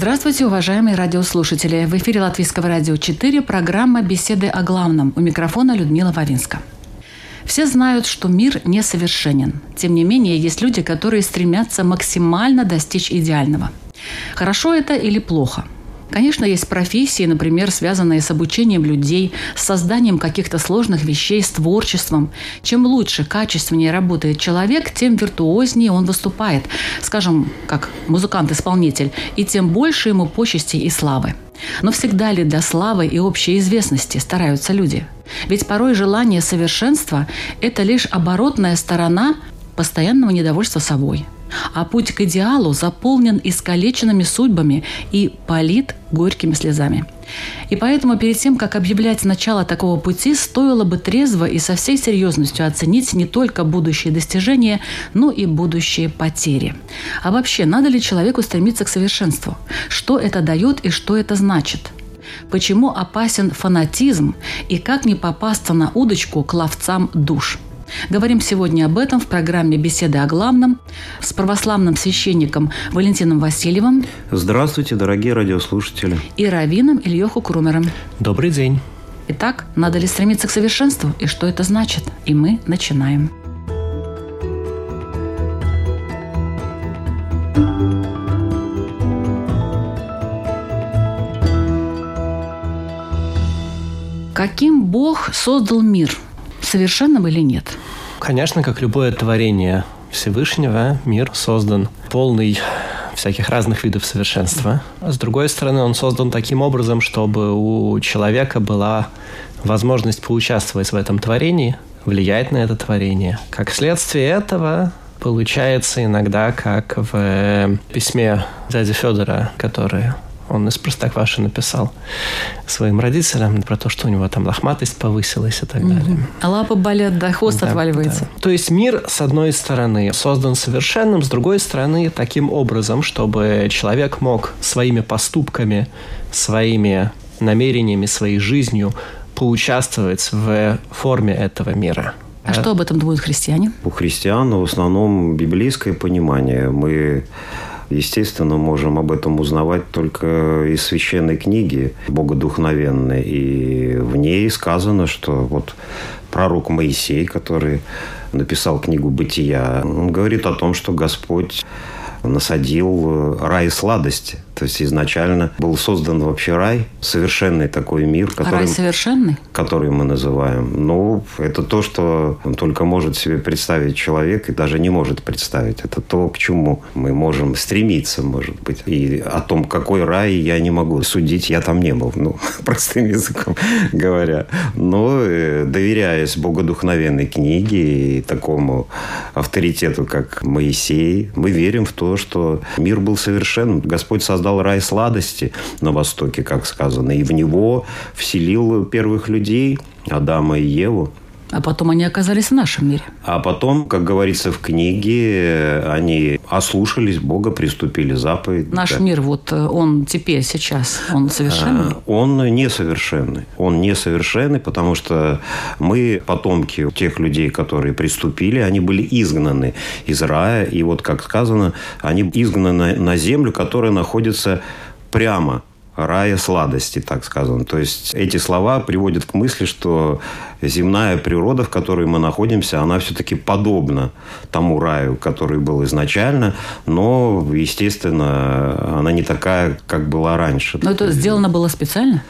Здравствуйте, уважаемые радиослушатели! В эфире Латвийского радио 4 программа «Беседы о главном». У микрофона Людмила Вавинска. Все знают, что мир несовершенен. Тем не менее, есть люди, которые стремятся максимально достичь идеального. Хорошо это или плохо – Конечно, есть профессии, например, связанные с обучением людей, с созданием каких-то сложных вещей, с творчеством. Чем лучше, качественнее работает человек, тем виртуознее он выступает, скажем, как музыкант-исполнитель, и тем больше ему почести и славы. Но всегда ли для славы и общей известности стараются люди? Ведь порой желание совершенства – это лишь оборотная сторона постоянного недовольства собой – а путь к идеалу заполнен искалеченными судьбами и полит горькими слезами. И поэтому перед тем, как объявлять начало такого пути, стоило бы трезво и со всей серьезностью оценить не только будущие достижения, но и будущие потери. А вообще, надо ли человеку стремиться к совершенству? Что это дает и что это значит? Почему опасен фанатизм и как не попасться на удочку к ловцам душ – Говорим сегодня об этом в программе «Беседы о главном» с православным священником Валентином Васильевым. Здравствуйте, дорогие радиослушатели. И раввином Ильёху Крумером. Добрый день. Итак, надо ли стремиться к совершенству и что это значит? И мы начинаем. Каким Бог создал мир? Совершенным или нет? Конечно, как любое творение Всевышнего, мир создан полный всяких разных видов совершенства. С другой стороны, он создан таким образом, чтобы у человека была возможность поучаствовать в этом творении, влиять на это творение. Как следствие этого получается иногда, как в письме дяди Федора, которое он из Простокваши написал своим родителям про то, что у него там лохматость повысилась и так далее. А лапы болят, да, хвост да, отваливается. Да. То есть мир, с одной стороны, создан совершенным, с другой стороны, таким образом, чтобы человек мог своими поступками, своими намерениями, своей жизнью поучаствовать в форме этого мира. А что об этом думают христиане? У христиан в основном библейское понимание. Мы естественно, можем об этом узнавать только из священной книги богодухновенной. И в ней сказано, что вот пророк Моисей, который написал книгу «Бытия», он говорит о том, что Господь насадил рай сладости – то есть изначально был создан вообще рай, совершенный такой мир, который, рай совершенный? который мы называем. Ну, это то, что только может себе представить человек и даже не может представить. Это то, к чему мы можем стремиться, может быть. И о том, какой рай, я не могу судить, я там не был, ну, простым языком говоря. Но э, доверяясь богодухновенной книге и такому авторитету, как Моисей, мы верим в то, что мир был совершенным. Господь создал создал рай сладости на Востоке, как сказано, и в него вселил первых людей, Адама и Еву. А потом они оказались в нашем мире. А потом, как говорится в книге, они ослушались Бога, приступили заповедь. Наш да. мир, вот э, он теперь, сейчас, он совершенный? А, он несовершенный. Он несовершенный, потому что мы, потомки тех людей, которые приступили, они были изгнаны из рая. И вот, как сказано, они изгнаны на землю, которая находится прямо рая сладости, так сказано. То есть эти слова приводят к мысли, что земная природа, в которой мы находимся, она все-таки подобна тому раю, который был изначально, но, естественно, она не такая, как была раньше. Но это сделано было специально?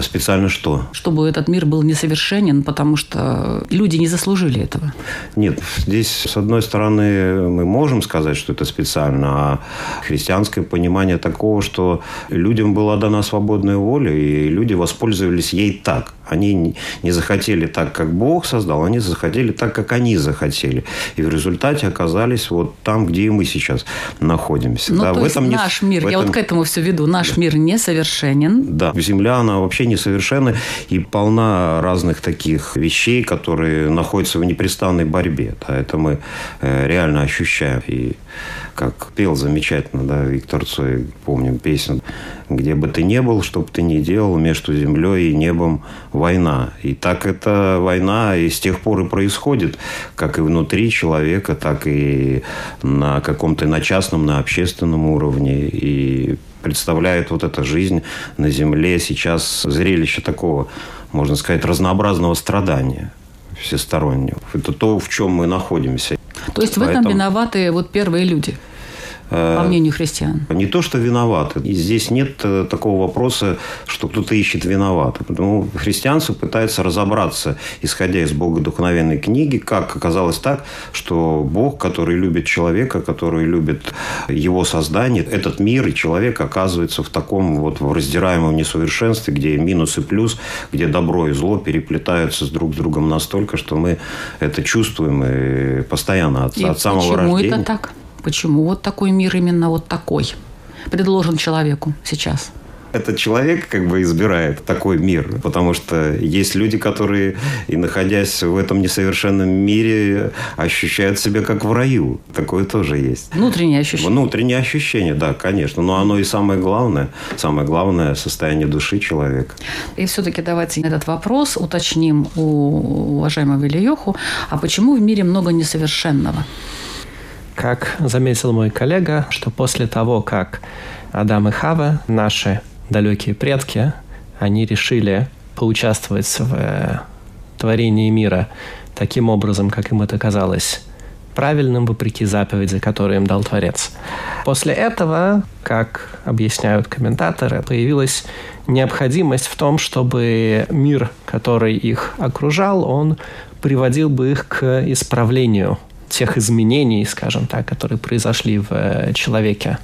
Специально что? Чтобы этот мир был несовершенен, потому что люди не заслужили этого. Нет, здесь, с одной стороны, мы можем сказать, что это специально, а христианское понимание такого, что людям была дана свободная воля, и люди воспользовались ей так. Они не- не захотели так, как Бог создал, они захотели так, как они захотели. И в результате оказались вот там, где и мы сейчас находимся. Ну, Да, то в есть этом не- наш мир, в я этом- вот к этому все веду, наш мир несовершенен. да, Земля, она вообще несовершенна и полна разных таких вещей, которые находятся в непрестанной борьбе. Да, это мы э, реально ощущаем. И как пел замечательно, да, Виктор Цой, помним песню, где бы ты ни был, что бы ты ни делал, между землей и небом война. И так эта война и с тех пор и происходит, как и внутри человека, так и на каком-то на частном, на общественном уровне. И представляет вот эта жизнь на Земле сейчас зрелище такого, можно сказать, разнообразного страдания всестороннего. Это то, в чем мы находимся. То есть в этом виноваты вот первые люди, по мнению христиан. Не то, что виноваты. И здесь нет э, такого вопроса, что кто-то ищет виновата. Потому христианство пытается разобраться, исходя из богодухновенной книги, как оказалось так, что Бог, который любит человека, который любит его создание, этот мир и человек оказывается в таком вот в раздираемом несовершенстве, где минус и плюс, где добро и зло переплетаются с друг с другом настолько, что мы это чувствуем и постоянно от, И от самого почему рождения. это так? Почему вот такой мир именно вот такой предложен человеку сейчас? Этот человек как бы избирает такой мир, потому что есть люди, которые, и находясь в этом несовершенном мире, ощущают себя как в раю. Такое тоже есть. Внутреннее ощущение. Внутреннее ощущение, да, конечно. Но оно и самое главное, самое главное состояние души человека. И все-таки давайте этот вопрос уточним у уважаемого Ильеху. А почему в мире много несовершенного? Как заметил мой коллега, что после того, как Адам и Хава, наши далекие предки, они решили поучаствовать в э, творении мира таким образом, как им это казалось правильным, вопреки заповеди, которые им дал Творец. После этого, как объясняют комментаторы, появилась необходимость в том, чтобы мир, который их окружал, он приводил бы их к исправлению тех изменений, скажем так, которые произошли в э, человеке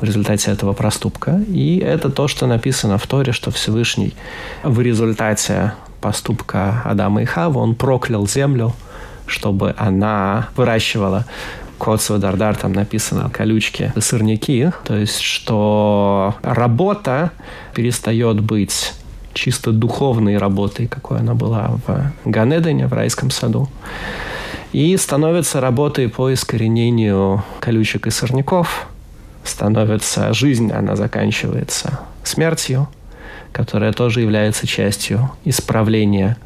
в результате этого проступка. И это то, что написано в Торе, что Всевышний в результате поступка Адама и Хавы, он проклял землю, чтобы она выращивала Коцева Дардар, там написано колючки и сорняки. То есть, что работа перестает быть чисто духовной работой, какой она была в Ганедене, в райском саду, и становится работой по искоренению колючек и сорняков, становится жизнь, она заканчивается смертью, которая тоже является частью исправления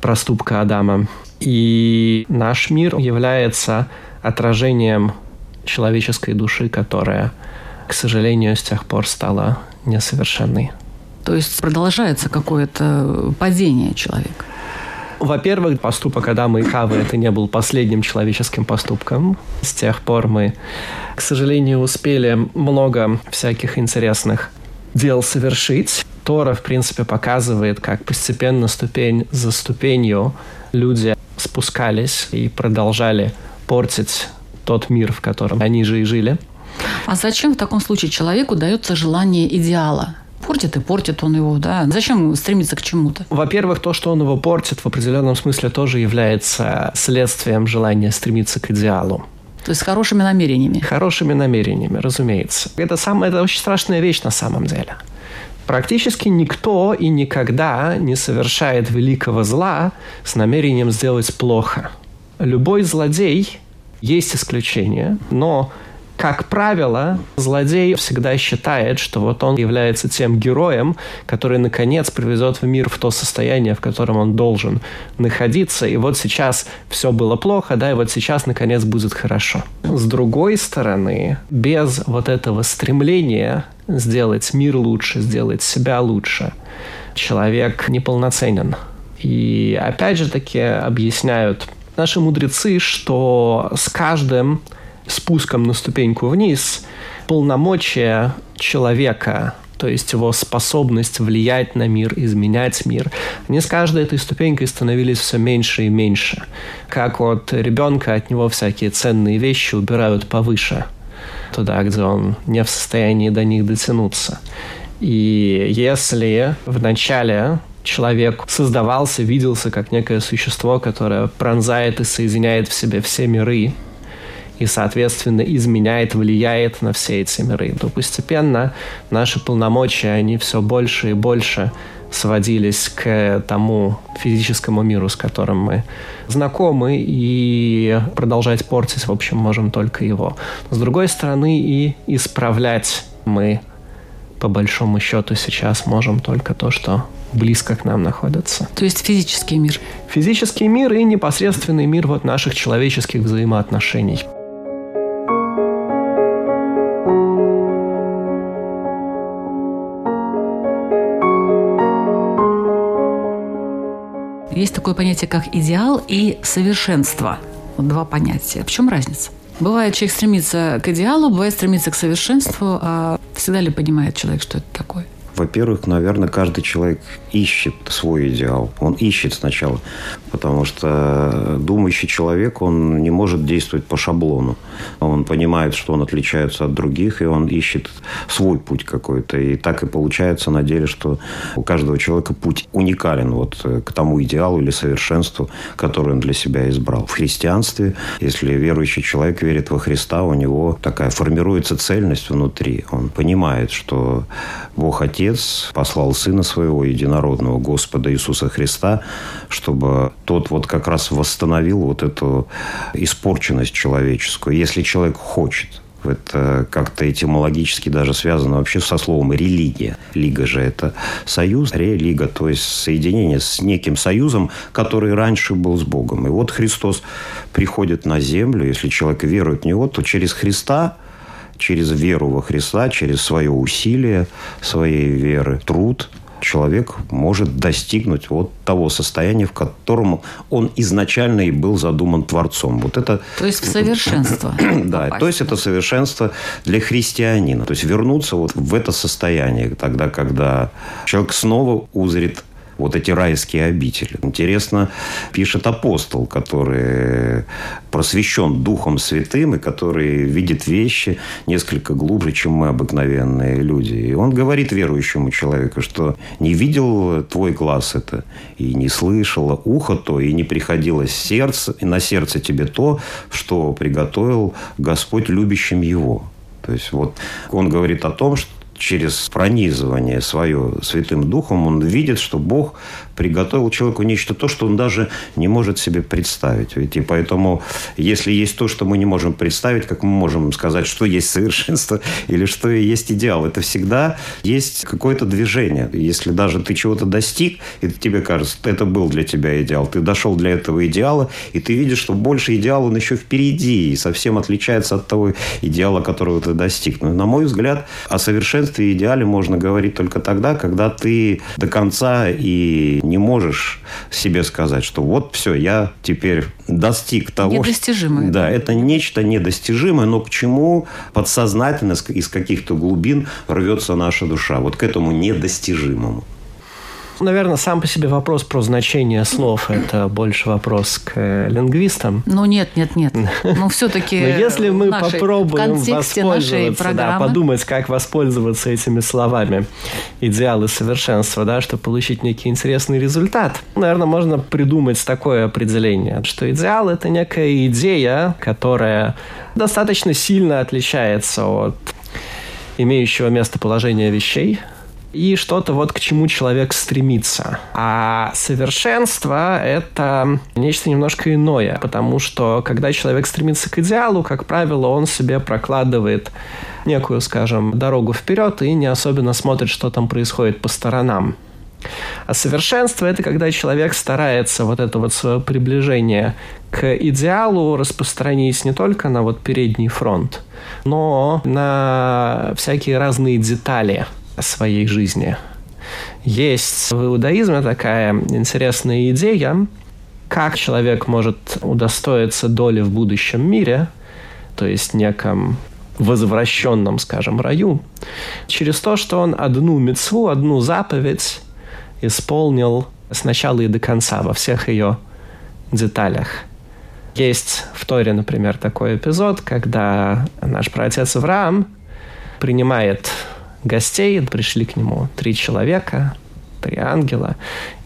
проступка Адама. И наш мир является отражением человеческой души, которая, к сожалению, с тех пор стала несовершенной. То есть продолжается какое-то падение человека. Во-первых, поступок Адама и Хавы это не был последним человеческим поступком. С тех пор мы, к сожалению, успели много всяких интересных дел совершить. Тора, в принципе, показывает, как постепенно, ступень за ступенью, люди спускались и продолжали портить тот мир, в котором они же и жили. А зачем в таком случае человеку дается желание идеала? Портит и портит он его, да? Зачем стремиться к чему-то? Во-первых, то, что он его портит, в определенном смысле тоже является следствием желания стремиться к идеалу. То есть с хорошими намерениями. Хорошими намерениями, разумеется. Это, самое, это очень страшная вещь на самом деле. Практически никто и никогда не совершает великого зла с намерением сделать плохо. Любой злодей есть исключение, но как правило, злодей всегда считает, что вот он является тем героем, который, наконец, приведет в мир в то состояние, в котором он должен находиться. И вот сейчас все было плохо, да, и вот сейчас, наконец, будет хорошо. С другой стороны, без вот этого стремления сделать мир лучше, сделать себя лучше, человек неполноценен. И опять же таки объясняют наши мудрецы, что с каждым спуском на ступеньку вниз полномочия человека, то есть его способность влиять на мир, изменять мир, они с каждой этой ступенькой становились все меньше и меньше. Как от ребенка от него всякие ценные вещи убирают повыше, туда, где он не в состоянии до них дотянуться. И если в начале человек создавался, виделся как некое существо, которое пронзает и соединяет в себе все миры и, соответственно, изменяет, влияет на все эти миры, то постепенно наши полномочия, они все больше и больше сводились к тому физическому миру, с которым мы знакомы, и продолжать портить, в общем, можем только его. С другой стороны, и исправлять мы, по большому счету, сейчас можем только то, что близко к нам находится. То есть физический мир. Физический мир и непосредственный мир вот наших человеческих взаимоотношений. Такое понятие, как идеал и совершенство. Вот два понятия. В чем разница? Бывает, человек стремится к идеалу, бывает стремится к совершенству, а всегда ли понимает человек, что это такое? Во-первых, наверное, каждый человек ищет свой идеал. Он ищет сначала, потому что думающий человек, он не может действовать по шаблону. Он понимает, что он отличается от других, и он ищет свой путь какой-то. И так и получается на деле, что у каждого человека путь уникален вот к тому идеалу или совершенству, который он для себя избрал. В христианстве, если верующий человек верит во Христа, у него такая формируется цельность внутри. Он понимает, что Бог Отец Отец послал Сына Своего, Единородного Господа Иисуса Христа, чтобы тот вот как раз восстановил вот эту испорченность человеческую. Если человек хочет, это как-то этимологически даже связано вообще со словом «религия». Лига же – это союз, релига, то есть соединение с неким союзом, который раньше был с Богом. И вот Христос приходит на землю, если человек верует в Него, то через Христа через веру во Христа, через свое усилие своей веры, труд, человек может достигнуть вот того состояния, в котором он изначально и был задуман Творцом. Вот это... То есть в совершенство. Да, то есть это совершенство для христианина. То есть вернуться вот в это состояние, тогда, когда человек снова узрит вот эти райские обители. Интересно пишет апостол, который просвещен Духом Святым и который видит вещи несколько глубже, чем мы обыкновенные люди. И он говорит верующему человеку, что не видел твой глаз это, и не слышало ухо то, и не приходилось сердце, и на сердце тебе то, что приготовил Господь любящим его. То есть вот он говорит о том, что через пронизывание свое Святым Духом, он видит, что Бог приготовил человеку нечто то, что он даже не может себе представить. Ведь и поэтому, если есть то, что мы не можем представить, как мы можем сказать, что есть совершенство или что есть идеал, это всегда есть какое-то движение. Если даже ты чего-то достиг, и тебе кажется, это был для тебя идеал, ты дошел для этого идеала, и ты видишь, что больше идеал он еще впереди, и совсем отличается от того идеала, которого ты достиг. Но, на мой взгляд, о совершенстве и идеале можно говорить только тогда, когда ты до конца и не можешь себе сказать, что вот все, я теперь достиг того. Недостижимое. Что, да, это нечто недостижимое, но к чему подсознательно из каких-то глубин рвется наша душа. Вот к этому недостижимому. Наверное, сам по себе вопрос про значение слов – это больше вопрос к э, лингвистам. Ну, нет, нет, нет. Ну, все-таки Но если мы попробуем воспользоваться, да, подумать, как воспользоваться этими словами идеал и совершенство, да, чтобы получить некий интересный результат, наверное, можно придумать такое определение, что идеал – это некая идея, которая достаточно сильно отличается от имеющего место положения вещей – и что-то вот к чему человек стремится. А совершенство — это нечто немножко иное, потому что когда человек стремится к идеалу, как правило, он себе прокладывает некую, скажем, дорогу вперед и не особенно смотрит, что там происходит по сторонам. А совершенство – это когда человек старается вот это вот свое приближение к идеалу распространить не только на вот передний фронт, но на всякие разные детали – своей жизни. Есть в иудаизме такая интересная идея, как человек может удостоиться доли в будущем мире, то есть неком возвращенном, скажем, раю, через то, что он одну мецву, одну заповедь исполнил с начала и до конца во всех ее деталях. Есть в Торе, например, такой эпизод, когда наш праотец Авраам принимает гостей, пришли к нему три человека, три ангела.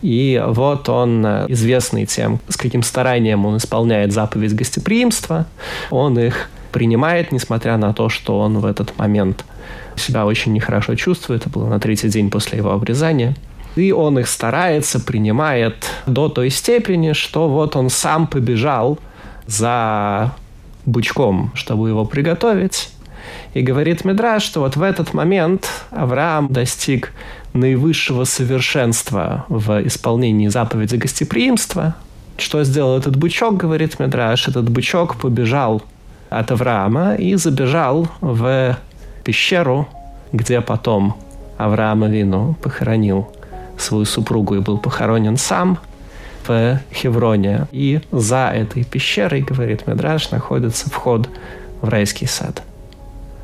И вот он, э, известный тем, с каким старанием он исполняет заповедь гостеприимства, он их принимает, несмотря на то, что он в этот момент себя очень нехорошо чувствует. Это было на третий день после его обрезания. И он их старается, принимает до той степени, что вот он сам побежал за бычком, чтобы его приготовить. И говорит Медра, что вот в этот момент Авраам достиг наивысшего совершенства в исполнении заповеди гостеприимства. Что сделал этот бычок, говорит Медраш, этот бычок побежал от Авраама и забежал в пещеру, где потом Авраам Вину похоронил свою супругу и был похоронен сам в Хевроне. И за этой пещерой, говорит Медраж, находится вход в райский сад.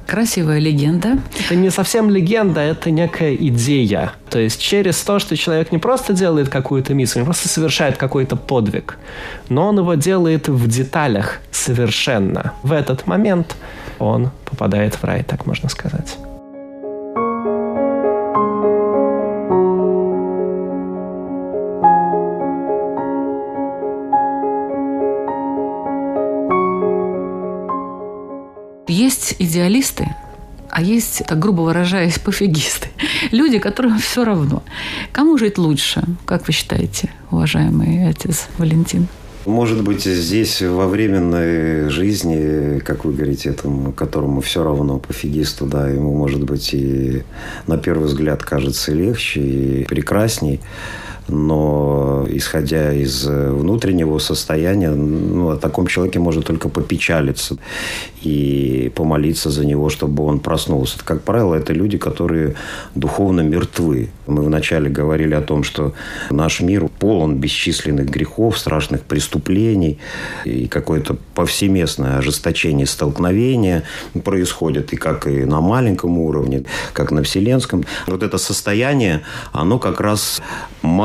Красивая легенда. Это не совсем легенда, это некая идея. То есть через то, что человек не просто делает какую-то миссию, не просто совершает какой-то подвиг, но он его делает в деталях совершенно. В этот момент он попадает в рай, так можно сказать. Идеалисты, а есть, так грубо выражаясь, пофигисты. Люди, которым все равно. Кому жить лучше, как вы считаете, уважаемый отец Валентин? Может быть, здесь во временной жизни, как вы говорите, этому, которому все равно пофигисту, да, ему, может быть, и на первый взгляд кажется легче и прекрасней но исходя из внутреннего состояния, ну, о таком человеке можно только попечалиться и помолиться за него, чтобы он проснулся. Как правило, это люди, которые духовно мертвы. Мы вначале говорили о том, что наш мир полон бесчисленных грехов, страшных преступлений и какое-то повсеместное ожесточение столкновения происходит и как и на маленьком уровне, как на вселенском. Вот это состояние, оно как раз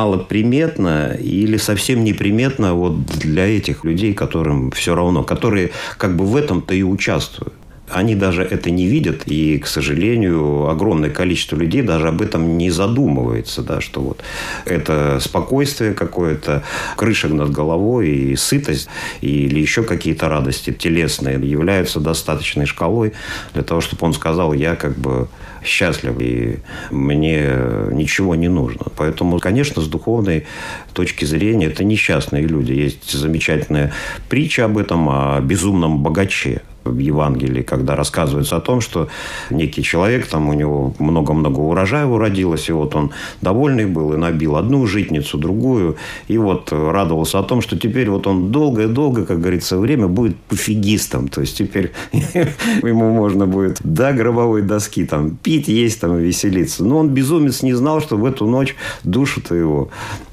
малоприметно или совсем неприметно вот для этих людей, которым все равно, которые как бы в этом-то и участвуют. Они даже это не видят, и, к сожалению, огромное количество людей даже об этом не задумывается, да, что вот это спокойствие какое-то, крыша над головой и сытость, или еще какие-то радости телесные являются достаточной шкалой для того, чтобы он сказал, я как бы счастлив, и мне ничего не нужно. Поэтому, конечно, с духовной точки зрения это несчастные люди. Есть замечательная притча об этом, о безумном богаче в Евангелии, когда рассказывается о том, что некий человек, там у него много-много урожая уродилось, и вот он довольный был и набил одну житницу, другую, и вот радовался о том, что теперь вот он долгое-долго, как говорится, время будет пофигистом, то есть теперь ему можно будет до гробовой доски там пить, есть там и веселиться. Но он безумец не знал, что в эту ночь душу-то его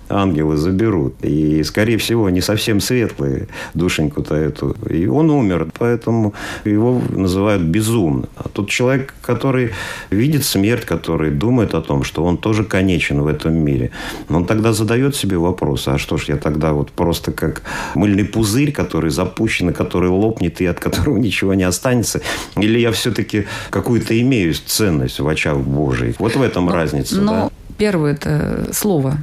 ангелы заберут. И, скорее всего, не совсем светлые душеньку-то эту. И он умер, поэтому его называют безумным. А тут человек, который видит смерть, который думает о том, что он тоже конечен в этом мире. Он тогда задает себе вопрос, а что ж я тогда вот просто как мыльный пузырь, который запущен, который лопнет и от которого ничего не останется? Или я все-таки какую-то имею ценность в очах Божьих? Вот в этом но, разница, но да? Первое это слово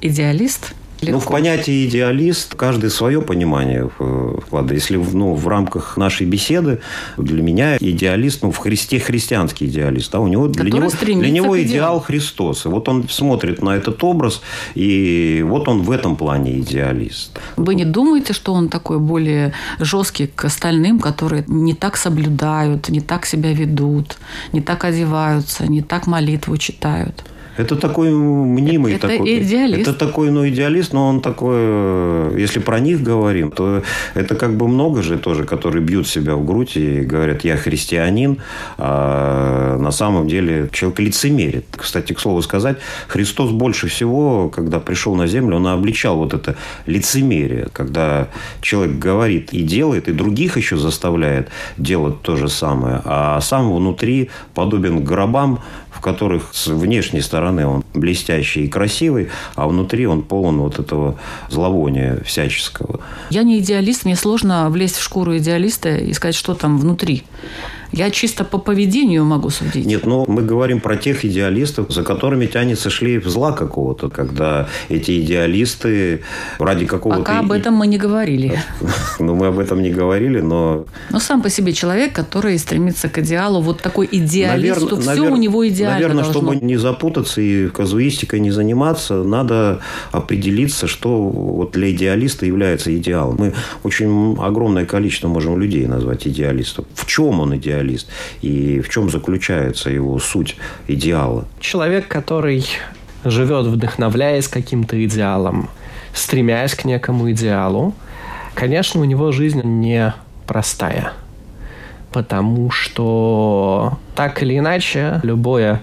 идеалист – Легко. Ну, в понятие идеалист каждый свое понимание вкладывает. Если ну, в рамках нашей беседы для меня идеалист, ну, в Христе христианский идеалист, да, у него, для него, для него идеал Христос. И вот он смотрит на этот образ, и вот он в этом плане идеалист. Вы не думаете, что он такой более жесткий к остальным, которые не так соблюдают, не так себя ведут, не так одеваются, не так молитву читают? Это такой мнимый это, такой. идеалист. Это такой, ну, идеалист, но он такой, э, если про них говорим, то это как бы много же тоже, которые бьют себя в грудь и говорят, я христианин, а на самом деле человек лицемерит. Кстати, к слову сказать, Христос больше всего, когда пришел на землю, он обличал вот это лицемерие, когда человек говорит и делает, и других еще заставляет делать то же самое, а сам внутри подобен гробам, в которых с внешней стороны он блестящий и красивый, а внутри он полон вот этого зловония всяческого. Я не идеалист, мне сложно влезть в шкуру идеалиста и сказать, что там внутри. Я чисто по поведению могу судить. Нет, но мы говорим про тех идеалистов, за которыми тянется шлейф зла какого-то, когда эти идеалисты ради какого-то... Пока об этом мы не говорили. Ну, мы об этом не говорили, но... Но сам по себе человек, который стремится к идеалу, вот такой идеалист, все у него идеально Наверное, должно. чтобы не запутаться и казуистикой не заниматься, надо определиться, что вот для идеалиста является идеалом. Мы очень огромное количество можем людей назвать идеалистов. В чем он идеалист? И в чем заключается его суть идеала? Человек, который живет, вдохновляясь каким-то идеалом, стремясь к некому идеалу, конечно, у него жизнь не простая. Потому что так или иначе, любое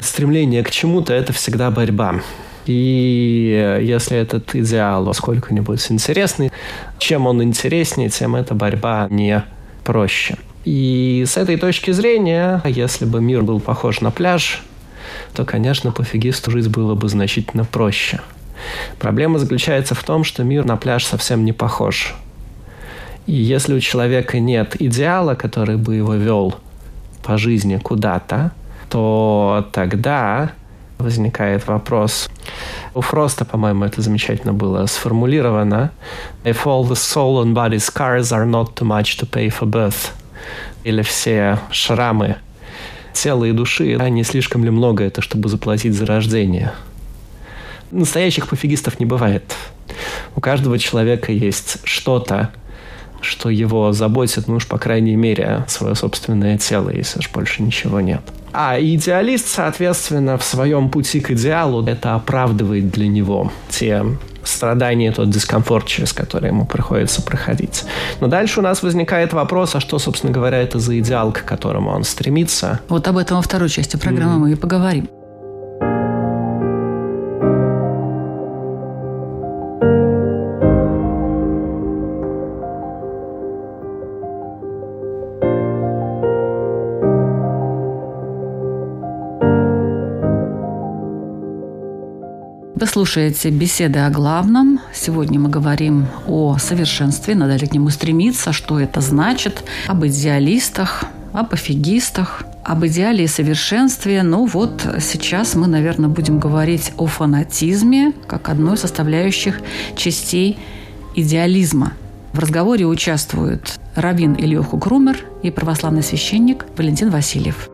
стремление к чему-то – это всегда борьба. И если этот идеал сколько-нибудь интересный, чем он интереснее, тем эта борьба не проще. И с этой точки зрения, если бы мир был похож на пляж, то, конечно, пофигисту жить было бы значительно проще. Проблема заключается в том, что мир на пляж совсем не похож. И если у человека нет идеала, который бы его вел по жизни куда-то, то тогда возникает вопрос. У Фроста, по-моему, это замечательно было сформулировано. If all the soul and body scars are not too much to pay for birth. Или все шрамы тела и души, а не слишком ли много это, чтобы заплатить за рождение? Настоящих пофигистов не бывает. У каждого человека есть что-то, что его заботит, ну уж, по крайней мере, свое собственное тело, если уж больше ничего нет. А идеалист, соответственно, в своем пути к идеалу это оправдывает для него те страдания, тот дискомфорт, через который ему приходится проходить. Но дальше у нас возникает вопрос, а что, собственно говоря, это за идеал, к которому он стремится? Вот об этом во второй части программы mm-hmm. мы и поговорим. Слушаете беседы о главном. Сегодня мы говорим о совершенстве, надо ли к нему стремиться, что это значит, об идеалистах, об пофигистах, об идеале и совершенстве. Ну вот сейчас мы, наверное, будем говорить о фанатизме как одной из составляющих частей идеализма. В разговоре участвуют раввин Ильёху Крумер и православный священник Валентин Васильев.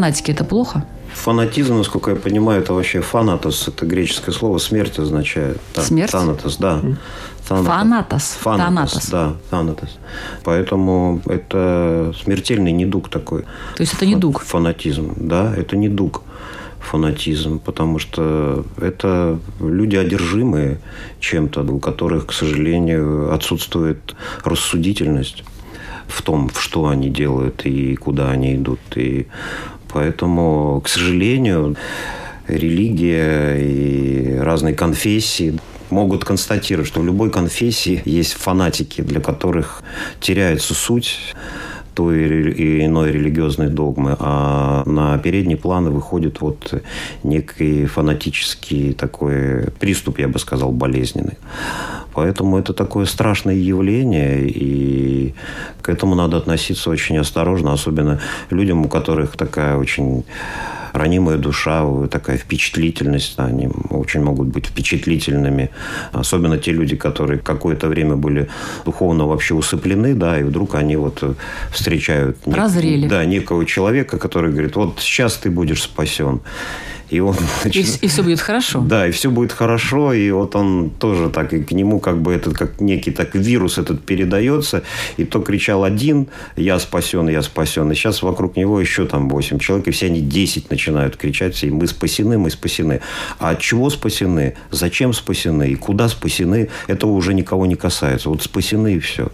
Фанатики – это плохо? Фанатизм, насколько я понимаю, это вообще фанатос. Это греческое слово «смерть» означает. Смерть? Танатос, да. Фанатос. Фанатос, да, фанатос. Поэтому это смертельный недуг такой. То есть это недуг? Фанатизм, да, это недуг фанатизм, потому что это люди одержимые чем-то, у которых, к сожалению, отсутствует рассудительность в том, в что они делают и куда они идут. И Поэтому, к сожалению, религия и разные конфессии могут констатировать, что в любой конфессии есть фанатики, для которых теряется суть той или иной религиозной догмы, а на передний план выходит вот некий фанатический такой приступ, я бы сказал, болезненный. Поэтому это такое страшное явление, и к этому надо относиться очень осторожно, особенно людям, у которых такая очень ранимая душа, такая впечатлительность, они очень могут быть впечатлительными. Особенно те люди, которые какое-то время были духовно вообще усыплены, да, и вдруг они вот встречают... Прозрели. Да, некого человека, который говорит, вот сейчас ты будешь спасен. И он и, и все будет хорошо. Да, и все будет хорошо. И вот он тоже так, и к нему как бы этот, как некий так вирус этот передается. И то кричал один, я спасен, я спасен. И сейчас вокруг него еще там 8 человек, и все они 10 начинают кричать. Все, мы спасены, мы спасены. А от чего спасены? Зачем спасены? И куда спасены? Этого уже никого не касается. Вот спасены и все.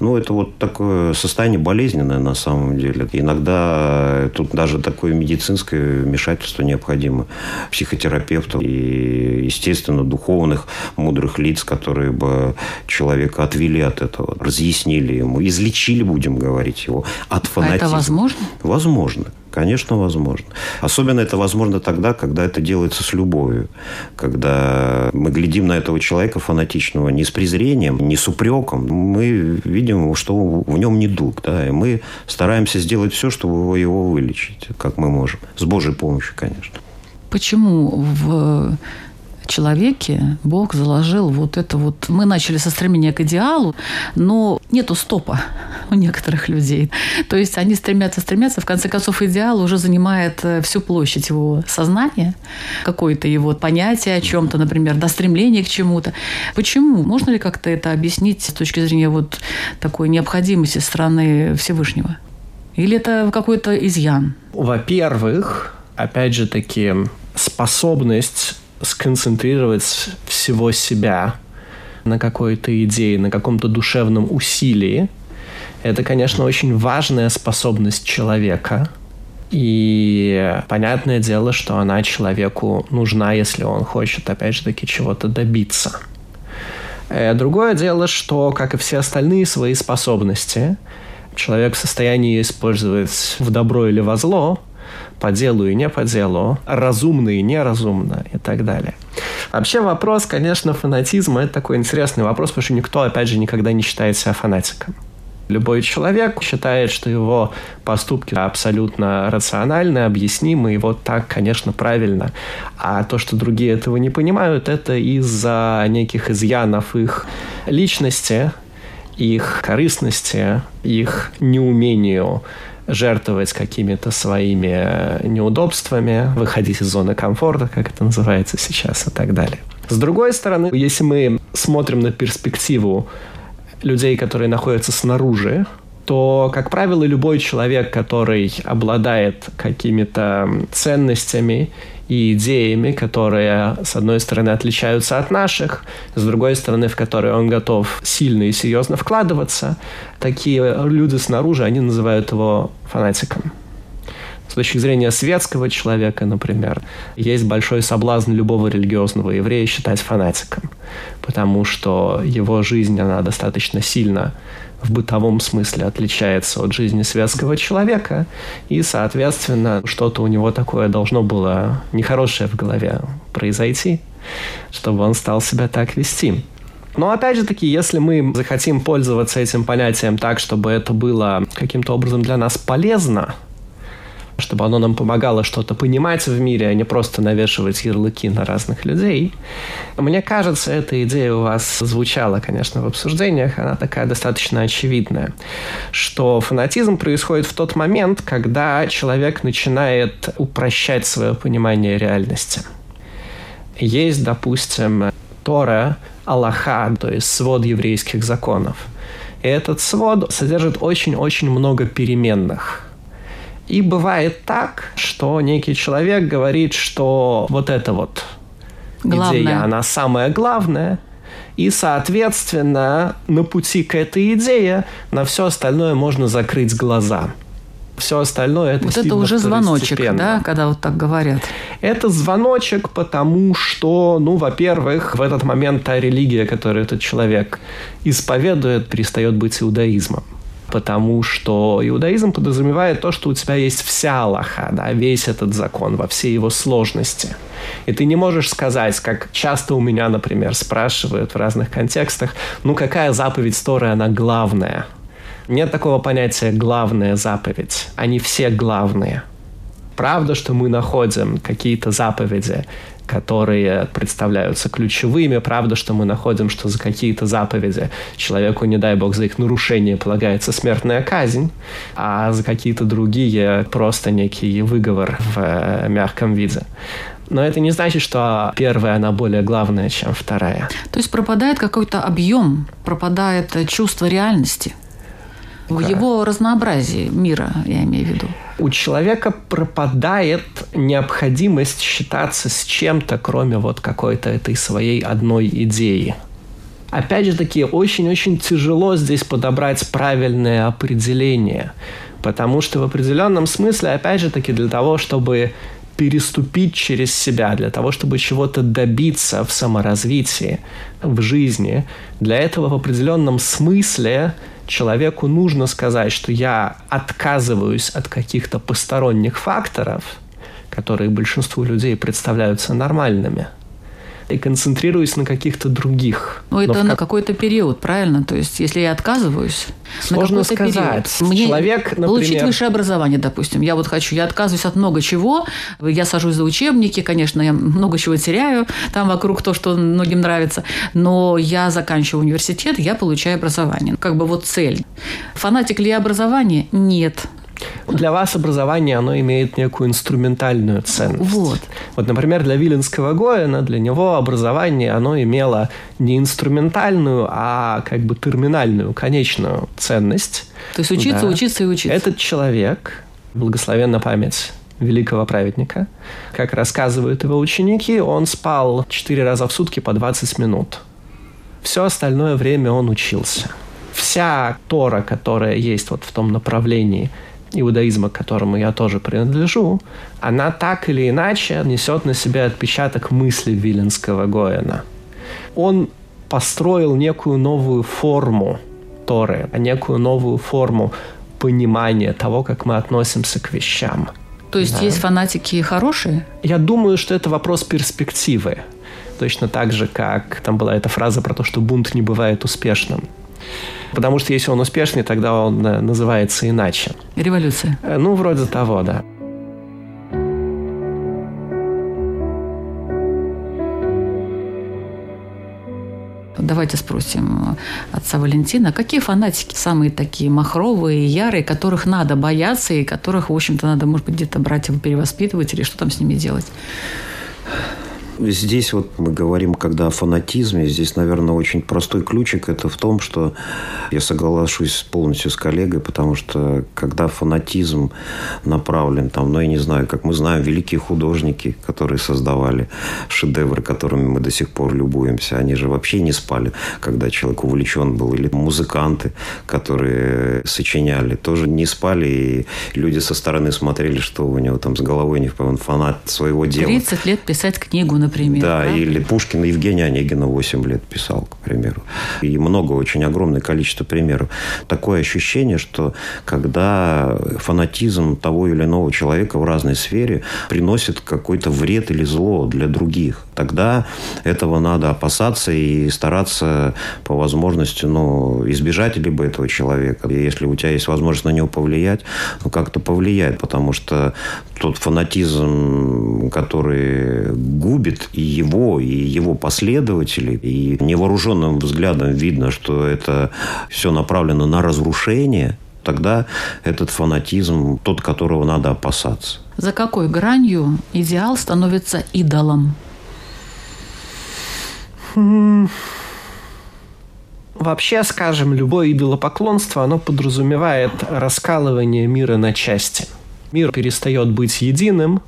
Ну, это вот такое состояние болезненное на самом деле. Иногда тут даже такое медицинское вмешательство необходимо психотерапевтов и, естественно, духовных, мудрых лиц, которые бы человека отвели от этого, разъяснили ему, излечили, будем говорить, его от фанатизма. А это возможно? Возможно. Конечно, возможно. Особенно это возможно тогда, когда это делается с любовью. Когда мы глядим на этого человека фанатичного не с презрением, не с упреком. Мы видим, что в нем недуг. Да, и мы стараемся сделать все, чтобы его вылечить, как мы можем. С Божьей помощью, конечно. Почему в человеке Бог заложил вот это вот... Мы начали со стремления к идеалу, но нету стопа у некоторых людей. То есть они стремятся, стремятся, в конце концов идеал уже занимает э, всю площадь его сознания, какое-то его понятие о чем-то, например, до стремления к чему-то. Почему? Можно ли как-то это объяснить с точки зрения вот такой необходимости страны Всевышнего? Или это какой-то изъян? Во-первых, опять же таки, способность сконцентрировать всего себя на какой-то идее, на каком-то душевном усилии, это, конечно, очень важная способность человека. И понятное дело, что она человеку нужна, если он хочет, опять же таки, чего-то добиться. Э, другое дело, что, как и все остальные свои способности, человек в состоянии использовать в добро или во зло, по делу и не по делу, разумно и неразумно и так далее. Вообще вопрос, конечно, фанатизма – это такой интересный вопрос, потому что никто, опять же, никогда не считает себя фанатиком. Любой человек считает, что его поступки абсолютно рациональны, объяснимы, и вот так, конечно, правильно. А то, что другие этого не понимают, это из-за неких изъянов их личности, их корыстности, их неумению жертвовать какими-то своими э, неудобствами, выходить из зоны комфорта, как это называется сейчас, и так далее. С другой стороны, если мы смотрим на перспективу людей, которые находятся снаружи, то, как правило, любой человек, который обладает какими-то ценностями и идеями, которые, с одной стороны, отличаются от наших, с другой стороны, в которые он готов сильно и серьезно вкладываться, такие люди снаружи, они называют его фанатиком. С точки зрения светского человека, например, есть большой соблазн любого религиозного еврея считать фанатиком, потому что его жизнь, она достаточно сильно в бытовом смысле отличается от жизни светского человека, и, соответственно, что-то у него такое должно было нехорошее в голове произойти, чтобы он стал себя так вести. Но опять же таки, если мы захотим пользоваться этим понятием так, чтобы это было каким-то образом для нас полезно, чтобы оно нам помогало что-то понимать в мире, а не просто навешивать ярлыки на разных людей. Мне кажется, эта идея у вас звучала, конечно, в обсуждениях, она такая достаточно очевидная, что фанатизм происходит в тот момент, когда человек начинает упрощать свое понимание реальности. Есть, допустим, Тора, Аллаха, то есть свод еврейских законов. И этот свод содержит очень-очень много переменных – и бывает так, что некий человек говорит, что вот эта вот Главное. идея, она самая главная, и, соответственно, на пути к этой идее на все остальное можно закрыть глаза. Все остальное это Вот это уже звоночек, да, когда вот так говорят. Это звоночек, потому что, ну, во-первых, в этот момент та религия, которую этот человек исповедует, перестает быть иудаизмом потому что иудаизм подразумевает то, что у тебя есть вся Аллаха, да, весь этот закон во всей его сложности. И ты не можешь сказать, как часто у меня, например, спрашивают в разных контекстах, ну какая заповедь Торы, она главная? Нет такого понятия «главная заповедь». Они все главные. Правда, что мы находим какие-то заповеди, которые представляются ключевыми. Правда, что мы находим, что за какие-то заповеди человеку, не дай бог, за их нарушение полагается смертная казнь, а за какие-то другие просто некий выговор в э, мягком виде. Но это не значит, что первая, она более главная, чем вторая. То есть пропадает какой-то объем, пропадает чувство реальности в его разнообразии мира, я имею в виду у человека пропадает необходимость считаться с чем-то, кроме вот какой-то этой своей одной идеи. Опять же таки, очень-очень тяжело здесь подобрать правильное определение, потому что в определенном смысле, опять же таки, для того, чтобы переступить через себя, для того, чтобы чего-то добиться в саморазвитии, в жизни, для этого в определенном смысле человеку нужно сказать, что я отказываюсь от каких-то посторонних факторов, которые большинству людей представляются нормальными – и концентрируюсь на каких-то других. Ну, это на какой-то период, правильно? То есть, если я отказываюсь, Сложно сказать. Период. Мне Человек, например... Получить высшее образование, допустим. Я вот хочу, я отказываюсь от много чего. Я сажусь за учебники, конечно, я много чего теряю. Там вокруг то, что многим нравится. Но я заканчиваю университет, я получаю образование. Как бы вот цель. Фанатик ли я образования? Нет. Для вас образование, оно имеет некую инструментальную ценность. Вот. Вот, например, для Виленского Гоэна, для него образование, оно имело не инструментальную, а как бы терминальную, конечную ценность. То есть учиться, да. учиться и учиться. Этот человек, благословенна память великого праведника, как рассказывают его ученики, он спал 4 раза в сутки по 20 минут. Все остальное время он учился. Вся Тора, которая есть вот в том направлении – иудаизма, к которому я тоже принадлежу, она так или иначе несет на себе отпечаток мысли Виленского Гоэна. Он построил некую новую форму Торы, некую новую форму понимания того, как мы относимся к вещам. То есть да. есть фанатики хорошие? Я думаю, что это вопрос перспективы. Точно так же, как там была эта фраза про то, что бунт не бывает успешным. Потому что если он успешный, тогда он э, называется иначе. Революция. Э, ну, вроде того, да. Давайте спросим отца Валентина, какие фанатики самые такие махровые, ярые, которых надо бояться и которых, в общем-то, надо, может быть, где-то брать его перевоспитывать или что там с ними делать? Здесь вот мы говорим, когда о фанатизме, здесь, наверное, очень простой ключик. Это в том, что я соглашусь полностью с коллегой, потому что когда фанатизм направлен, там, ну, я не знаю, как мы знаем, великие художники, которые создавали шедевры, которыми мы до сих пор любуемся, они же вообще не спали, когда человек увлечен был. Или музыканты, которые сочиняли, тоже не спали, и люди со стороны смотрели, что у него там с головой не он фанат своего дела. 30 лет писать книгу, например. Да, да? или Пушкин Евгения Онегина 8 лет писал, к примеру. И много, очень огромное количество примеров. Такое ощущение, что когда фанатизм того или иного человека в разной сфере приносит какой-то вред или зло для других, тогда этого надо опасаться и стараться по возможности ну, избежать либо этого человека. И если у тебя есть возможность на него повлиять, ну, как-то повлиять, потому что тот фанатизм, который губит и его, и его последователей, и невооруженным взглядом видно, что это все направлено на разрушение, тогда этот фанатизм тот, которого надо опасаться. За какой гранью идеал становится идолом? Вообще, скажем, любое идолопоклонство, оно подразумевает раскалывание мира на части – Мир перестает быть единым,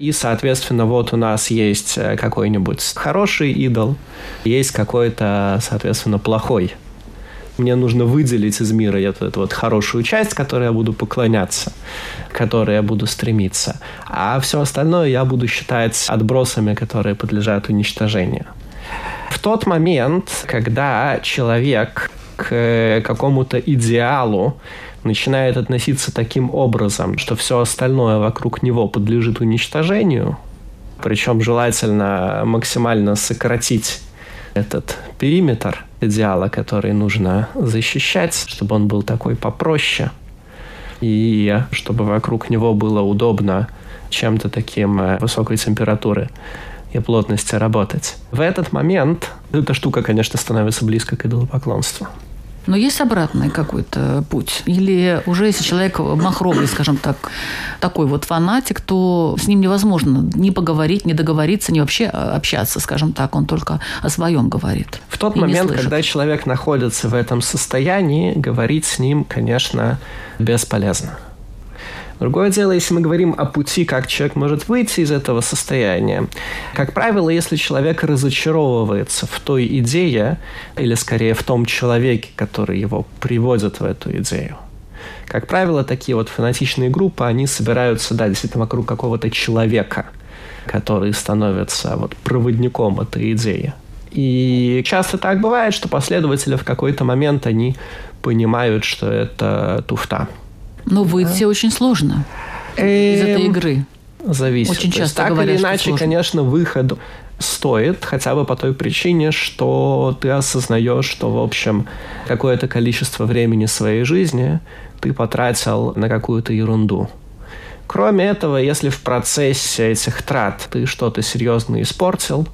и, соответственно, вот у нас есть э, какой-нибудь хороший идол, есть какой-то, соответственно, плохой. Мне нужно выделить из мира эту, эту вот хорошую часть, которой я буду поклоняться, которой я буду стремиться. А все остальное я буду считать отбросами, которые подлежат уничтожению. В тот момент, когда человек к э, какому-то идеалу начинает относиться таким образом, что все остальное вокруг него подлежит уничтожению, причем желательно максимально сократить этот периметр идеала, который нужно защищать, чтобы он был такой попроще, и чтобы вокруг него было удобно чем-то таким э, высокой температуры и плотности работать. В этот момент эта штука, конечно, становится близко к идолопоклонству. Но есть обратный какой-то путь? Или уже если человек махровый, скажем так, такой вот фанатик, то с ним невозможно ни поговорить, ни договориться, ни вообще общаться, скажем так, он только о своем говорит. В тот момент, когда человек находится в этом состоянии, говорить с ним, конечно, бесполезно. Другое дело, если мы говорим о пути, как человек может выйти из этого состояния. Как правило, если человек разочаровывается в той идее, или скорее в том человеке, который его приводит в эту идею, Как правило, такие вот фанатичные группы, они собираются, да, действительно вокруг какого-то человека, который становится вот проводником этой идеи. И часто так бывает, что последователи в какой-то момент они понимают, что это туфта. Но выйти очень сложно из этой Эм, игры. Зависит. Очень часто так говорят, или иначе, конечно, выход стоит, хотя бы по той причине, что ты осознаешь, что, в общем, какое-то количество времени своей жизни ты потратил на какую-то ерунду. Кроме этого, если в процессе этих трат ты что-то серьезно испортил,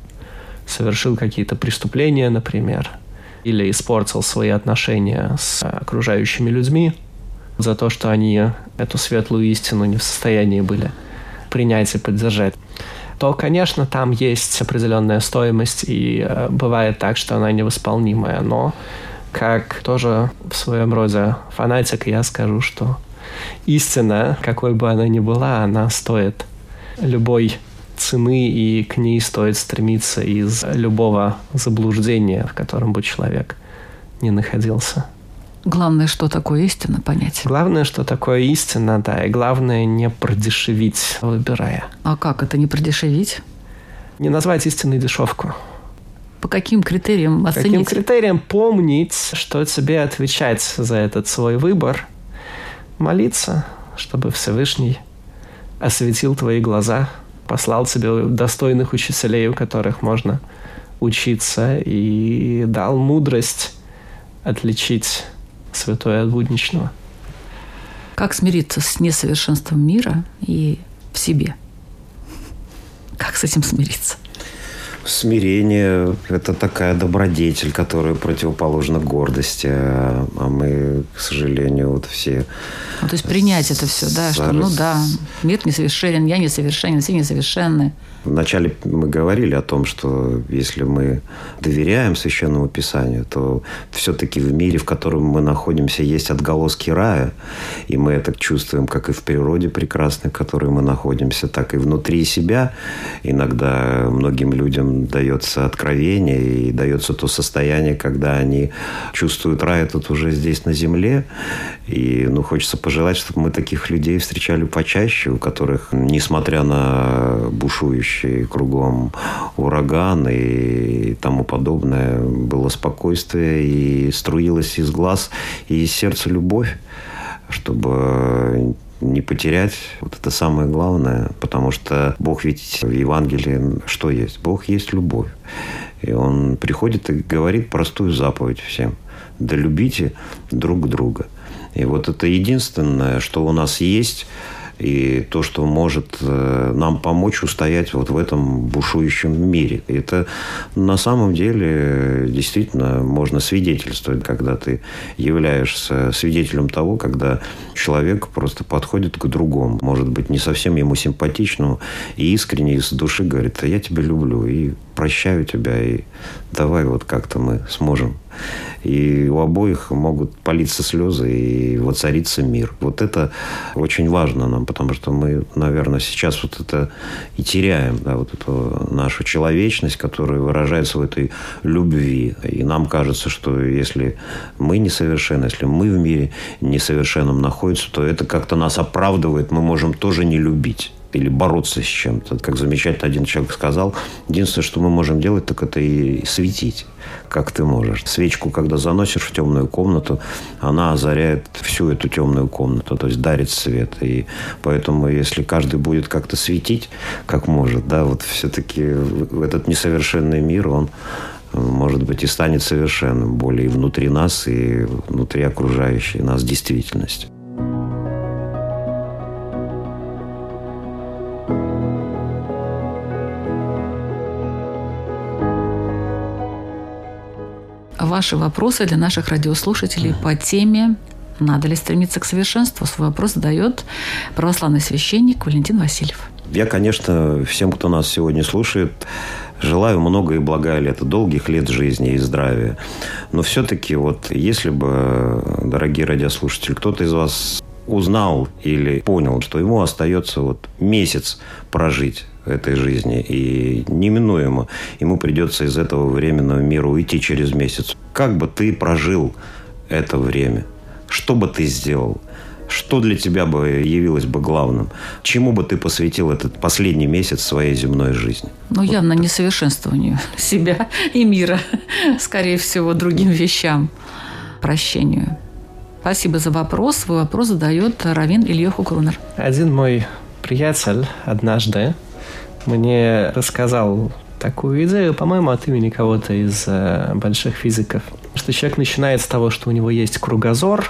совершил какие-то преступления, например, или испортил свои отношения с окружающими людьми за то, что они эту светлую истину не в состоянии были принять и поддержать, то, конечно, там есть определенная стоимость, и э, бывает так, что она невосполнимая. Но, как тоже в своем роде фанатик, я скажу, что истина, какой бы она ни была, она стоит любой цены, и к ней стоит стремиться из любого заблуждения, в котором бы человек не находился. Главное, что такое истина, понять. Главное, что такое истина, да, и главное не продешевить, выбирая. А как это не продешевить? Не назвать истиной дешевку. По каким критериям Каким оценить? критериям помнить, что тебе отвечать за этот свой выбор? Молиться, чтобы Всевышний осветил твои глаза, послал тебе достойных учителей, у которых можно учиться, и дал мудрость отличить святое от будничного. Как смириться с несовершенством мира и в себе? Как с этим смириться? Смирение – это такая добродетель, которая противоположна гордости. А а мы, к сожалению, вот все Ну, то есть принять это все, да, что ну да, мир несовершенен, я несовершенен, все несовершенны. Вначале мы говорили о том, что если мы доверяем Священному Писанию, то все-таки в мире, в котором мы находимся, есть отголоски рая. И мы это чувствуем как и в природе прекрасной, в которой мы находимся, так и внутри себя. Иногда многим людям дается откровение и дается то состояние, когда они чувствуют рай тут уже здесь на земле. И ну, хочется пожелать, чтобы мы таких людей встречали почаще, у которых, несмотря на бушующие кругом ураган и тому подобное, было спокойствие и струилась из глаз и из сердца любовь, чтобы не потерять вот это самое главное, потому что Бог ведь в Евангелии что есть? Бог есть любовь. И Он приходит и говорит простую заповедь всем. Да любите друг друга. И вот это единственное, что у нас есть, и то, что может э, нам помочь устоять вот в этом бушующем мире. И это на самом деле действительно можно свидетельствовать, когда ты являешься свидетелем того, когда человек просто подходит к другому, может быть, не совсем ему симпатичному, и искренне из души говорит, я тебя люблю, и прощаю тебя, и давай вот как-то мы сможем. И у обоих могут политься слезы, и воцариться мир. Вот это очень важно нам, потому что мы, наверное, сейчас вот это и теряем, да, вот эту нашу человечность, которая выражается в этой любви. И нам кажется, что если мы несовершенны, если мы в мире несовершенном находимся, то это как-то нас оправдывает, мы можем тоже не любить или бороться с чем-то. Как замечательно один человек сказал, единственное, что мы можем делать, так это и светить, как ты можешь. Свечку, когда заносишь в темную комнату, она озаряет всю эту темную комнату, то есть дарит свет. И поэтому, если каждый будет как-то светить, как может, да, вот все-таки этот несовершенный мир, он может быть, и станет совершенным более и внутри нас, и внутри окружающей нас действительности. Ваши вопросы для наших радиослушателей по теме «Надо ли стремиться к совершенству?» Свой вопрос задает православный священник Валентин Васильев. Я, конечно, всем, кто нас сегодня слушает, желаю много и блага лет, долгих лет жизни и здравия. Но все-таки вот если бы, дорогие радиослушатели, кто-то из вас узнал или понял, что ему остается вот месяц прожить этой жизни, и неминуемо ему придется из этого временного мира уйти через месяц. Как бы ты прожил это время? что бы ты сделал? Что для тебя бы явилось бы главным? Чему бы ты посвятил этот последний месяц своей земной жизни? Ну, явно несовершенствованию себя и мира. Скорее всего, другим вещам. Прощению. Спасибо за вопрос. Свой вопрос задает Равин Ильёху Крунер. Один мой приятель однажды мне рассказал такую идею, по-моему, от имени кого-то из э, больших физиков, что человек начинает с того, что у него есть кругозор,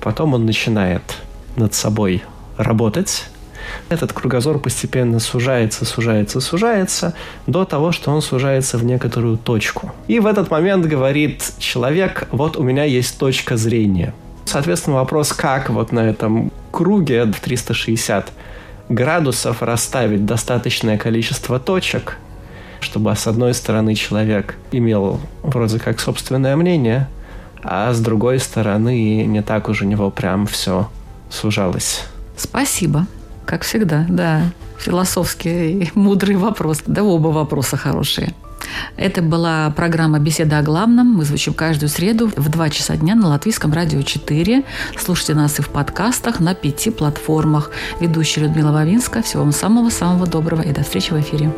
потом он начинает над собой работать, этот кругозор постепенно сужается, сужается, сужается до того, что он сужается в некоторую точку. И в этот момент говорит человек, вот у меня есть точка зрения. Соответственно, вопрос, как вот на этом круге в 360 градусов расставить достаточное количество точек, чтобы с одной стороны человек имел вроде как собственное мнение, а с другой стороны не так уж у него прям все сужалось. Спасибо. Как всегда, да. Философский мудрый вопрос. Да оба вопроса хорошие. Это была программа «Беседа о главном». Мы звучим каждую среду в 2 часа дня на Латвийском радио 4. Слушайте нас и в подкастах на пяти платформах. Ведущая Людмила Вавинска. Всего вам самого-самого доброго и до встречи в эфире.